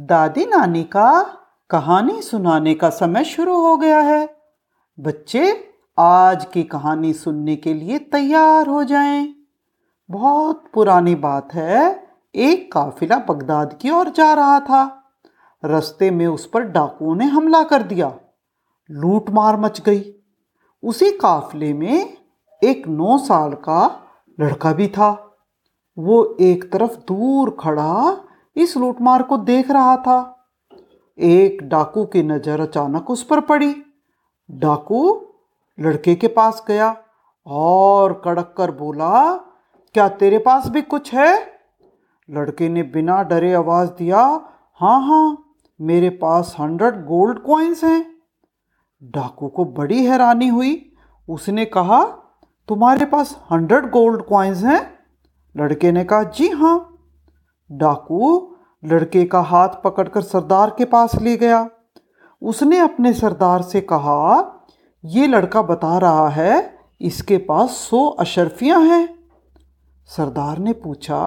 दादी नानी का कहानी सुनाने का समय शुरू हो गया है। बच्चे आज की कहानी सुनने के लिए तैयार हो जाएँ। बहुत पुरानी बात है, एक काफिला बगदाद की ओर जा रहा था। रास्ते में उस पर डाकुओं ने हमला कर दिया। लूट मार मच गई। उसी काफिले में एक नौ साल का लड़का भी था। वो एक तरफ़ दूर खड़ा इस लूटमार को देख रहा था। एक डाकू की नज़र अचानक उस पर पड़ी। डाकू लड़के के पास गया और कड़क कर बोला, क्या तेरे पास भी कुछ है? लड़के ने बिना डरे आवाज़ दिया हाँ हाँ मेरे पास हंड्रेड गोल्ड कॉइन्स हैं। डाकू को बड़ी हैरानी हुई। उसने कहा, तुम्हारे पास हंड्रेड गोल्ड कॉइन्स हैं? लड़के ने कहा, जी हाँ डाकू लड़के का हाथ पकड़कर सरदार के पास ले गया। उसने अपने सरदार से कहा, ये लड़का बता रहा है, इसके पास सौ अशरफियाँ हैं। सरदार ने पूछा,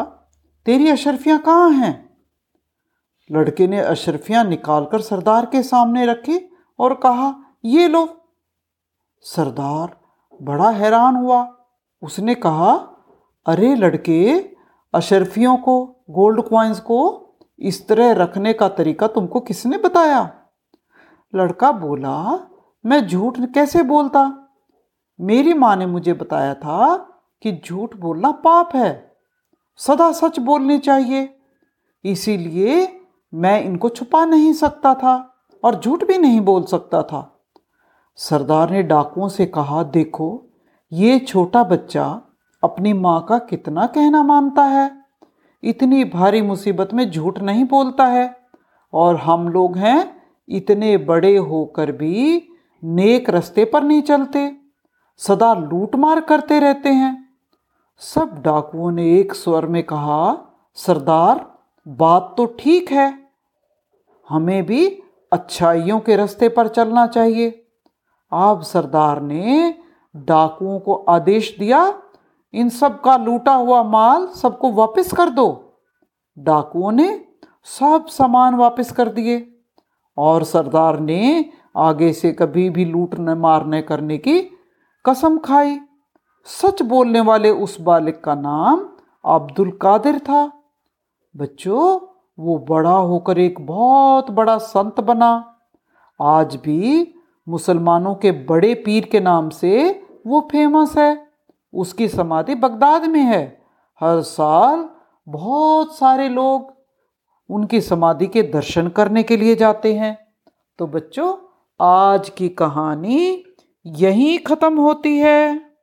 तेरी अशरफियाँ कहाँ हैं? लड़के ने अशरफियाँ निकालकर सरदार के सामने रखी और कहा, ये लो। सरदार बड़ा हैरान हुआ। उसने कहा, अरे लड़के अशरफियों को, गोल्ड क्वाइंस को इस तरह रखने का तरीका तुमको किसने बताया? लड़का बोला, मैं झूठ कैसे बोलता? मेरी माँ ने मुझे बताया था कि झूठ बोलना पाप है। सदा सच बोलने चाहिए। इसीलिए मैं इनको छुपा नहीं सकता था और झूठ भी नहीं बोल सकता था। सरदार ने डाकुओं से कहा, देखो, ये छोटा बच्चा अपनी माँ का कितना कहना मानता है? इतनी भारी मुसीबत में झूठ नहीं बोलता है? और हम लोग हैं, इतने बड़े होकर भी नेक रास्ते पर नहीं चलते। सदा लूट मार करते रहते हैं। सब डाकुओं ने एक स्वर में कहा, सरदार, बात तो ठीक है। हमें भी अच्छाइयों के रास्ते पर चलना चाहिए। आप सरदार ने डाकुओं को आदेश दिया इन सब का लूटा हुआ माल सबको वापस कर दो। डाकुओं ने सब सामान वापस कर दिए और सरदार ने आगे से कभी भी लूटने मारने करने की कसम खाई। सच बोलने वाले उस बालिक का नाम अब्दुल कादिर था। बच्चों, वो बड़ा होकर एक बहुत बड़ा संत बना। आज भी मुसलमानों के बड़े पीर के नाम से वो फ़ेमस है। उसकी समाधि बगदाद में है। हर साल बहुत सारे लोग उनकी समाधि के दर्शन करने के लिए जाते हैं। तो बच्चों, आज की कहानी यहीं ख़त्म होती है।